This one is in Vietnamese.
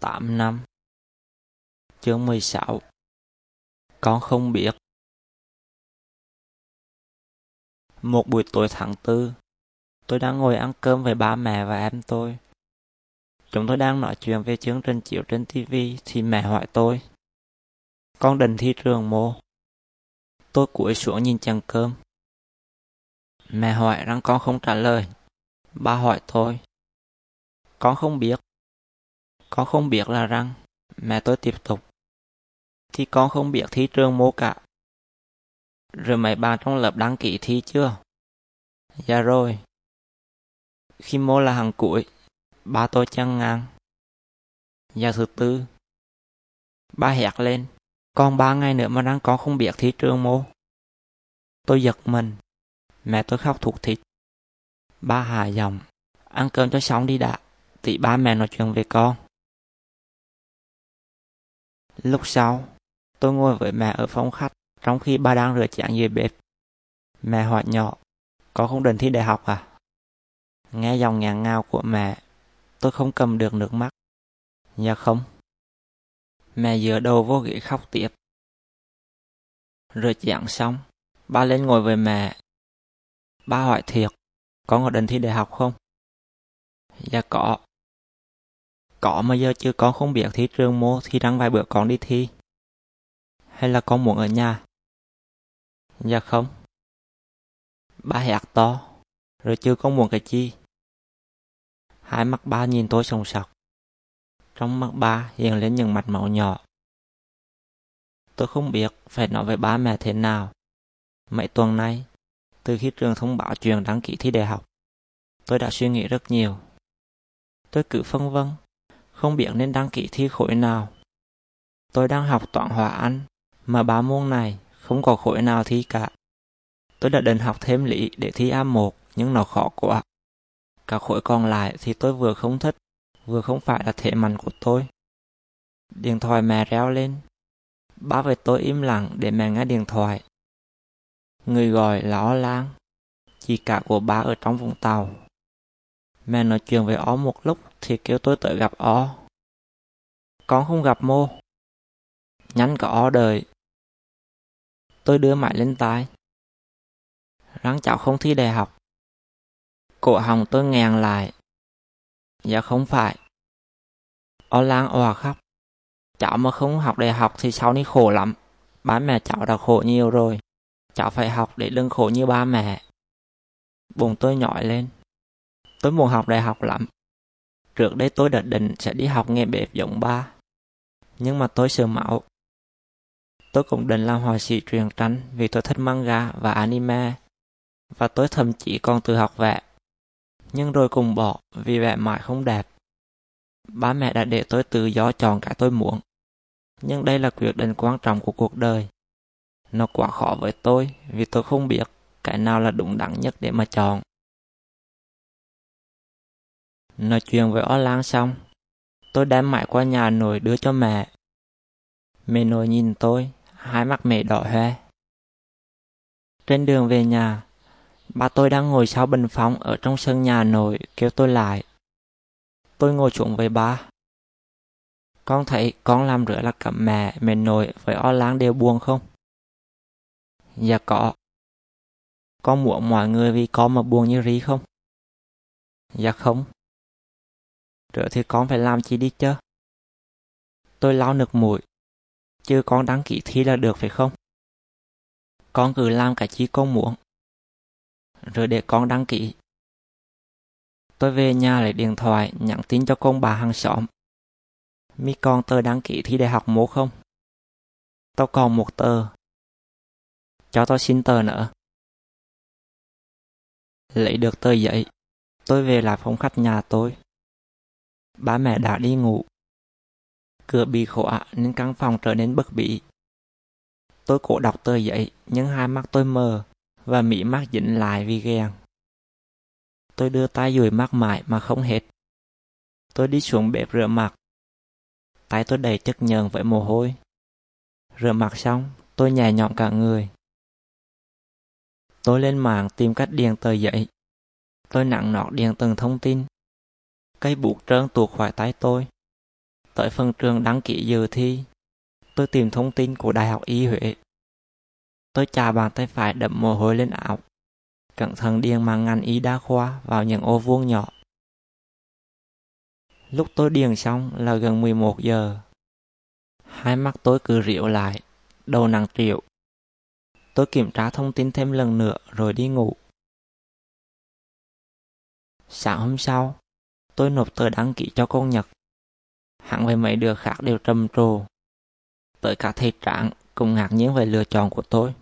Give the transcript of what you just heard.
8 năm. Chương 16 Con không biết. Một buổi tối tháng tư, Tôi đang ngồi ăn cơm với ba mẹ và em tôi. Chúng tôi đang nói chuyện về chương trình chiếu trên TV Thì mẹ hỏi tôi, Con định thi trường mô Tôi cúi xuống nhìn chén cơm. Mẹ hỏi rằng con không trả lời. Ba hỏi tôi, Con không biết con không biết là rằng mẹ tôi tiếp tục. Thì con không biết thi trường mô cả. Rồi mấy bạn trong lớp đăng ký thi chưa? Dạ rồi. Khi mô là hàng cuối, ba tôi chăng ngang. Dạ thứ tư. Ba hẹt lên. con ba ngày nữa mà đang con không biết thi trường mô. Tôi giật mình. Mẹ tôi khóc thuộc thịt. Ba hà giọng. Ăn cơm cho xong đi đã. Thì ba mẹ nói chuyện về con. Lúc sau, tôi ngồi với mẹ ở phòng khách trong khi ba đang rửa chén dưới bếp. Mẹ hỏi nhỏ, có không định thi đại học à? Nghe dòng ngàn ngào của mẹ, tôi không cầm được nước mắt. Dạ không. Mẹ dựa đầu vô ghế khóc tiếp. Rửa chén xong, ba lên ngồi với mẹ. Ba hỏi thiệt, con có định thi đại học không? Dạ có. Có mà giờ chưa con không biết thị trường mô thì đang vài bữa con đi thi. Hay là con muốn ở nhà? Dạ không. Ba hẹt to, rồi chưa con muốn cái chi. Hai mắt ba nhìn tôi sòng sọc. Trong mắt ba hiện lên những mặt máu nhỏ. Tôi không biết phải nói với ba mẹ thế nào. Mấy tuần nay, từ khi trường thông báo chuyện đăng ký thi đại học, tôi đã suy nghĩ rất nhiều. Tôi cứ phân vân không biết nên đăng ký thi khối nào. Tôi đang học toán hóa Anh, mà ba môn này không có khối nào thi cả. Tôi đã định học thêm lý để thi A1, nhưng nó khó quá. Cả khối còn lại thì tôi vừa không thích, vừa không phải là thế mạnh của tôi. Điện thoại mẹ reo lên. Ba về tôi im lặng để mẹ nghe điện thoại. Người gọi là O Lan, chị cả của ba ở trong vùng tàu. Mẹ nói chuyện với O một lúc thì kêu tôi tới gặp O. Con không gặp mô. Nhắn có O đời. Tôi đưa mãi lên tai. Rắn cháu không thi đại học. Cổ hồng tôi ngàn lại. Dạ không phải. O lang òa khóc. Cháu mà không học đại học thì sau này khổ lắm. Ba mẹ cháu đã khổ nhiều rồi. Cháu phải học để đừng khổ như ba mẹ. Bụng tôi nhỏi lên. Tôi muốn học đại học lắm. Trước đây tôi đã định sẽ đi học nghề bếp giống ba. Nhưng mà tôi sợ máu. Tôi cũng định làm họa sĩ truyền tranh vì tôi thích manga và anime. Và tôi thậm chí còn tự học vẽ. Nhưng rồi cùng bỏ vì vẽ mãi không đẹp. Ba mẹ đã để tôi tự do chọn cái tôi muốn. Nhưng đây là quyết định quan trọng của cuộc đời. Nó quá khó với tôi vì tôi không biết cái nào là đúng đắn nhất để mà chọn. Nói chuyện với O Lan xong, tôi đem mãi qua nhà nội đưa cho mẹ. Mẹ nội nhìn tôi, hai mắt mẹ đỏ hoe. Trên đường về nhà, bà tôi đang ngồi sau bình phong ở trong sân nhà nội kêu tôi lại. Tôi ngồi xuống với bà. Con thấy con làm rửa là cả mẹ, mẹ nội với O Lan đều buồn không? Dạ có. Con muốn mọi người vì con mà buồn như rí không? Dạ không. Rửa thì con phải làm chi đi chứ? Tôi lau nước mũi. Chứ con đăng ký thi là được phải không? Con cứ làm cái chi con muốn. Rồi để con đăng ký. Tôi về nhà lấy điện thoại nhắn tin cho con bà hàng xóm. Mi con tờ đăng ký thi đại học mố không? Tao còn một tờ. Cho tao xin tờ nữa. Lấy được tờ giấy, tôi về lại phòng khách nhà tôi. Ba mẹ đã đi ngủ. Cửa bị khóa nên căn phòng trở nên bất bị. Tôi cố đọc tờ giấy nhưng hai mắt tôi mờ và mỉ mắt dính lại vì ghen. Tôi đưa tay dùi mắt mãi mà không hết. Tôi đi xuống bếp rửa mặt. Tay tôi đầy chất nhờn với mồ hôi. Rửa mặt xong, tôi nhẹ nhõm cả người. Tôi lên mạng tìm cách điền tờ giấy. Tôi nặng nọt điền từng thông tin Cây buộc trơn tuột khỏi tay tôi. Tới phần trường đăng ký dự thi, tôi tìm thông tin của Đại học Y Huế. Tôi chà bàn tay phải đậm mồ hôi lên áo, cẩn thận điền mang ngành y đa khoa vào những ô vuông nhỏ. Lúc tôi điền xong là gần 11 giờ. Hai mắt tôi cứ rượu lại, đầu nặng triệu. Tôi kiểm tra thông tin thêm lần nữa rồi đi ngủ. Sáng hôm sau, tôi nộp tờ đăng ký cho con Nhật. Hẳn về mấy đứa khác đều trầm trồ. Tới cả thầy trạng cũng ngạc nhiên về lựa chọn của tôi.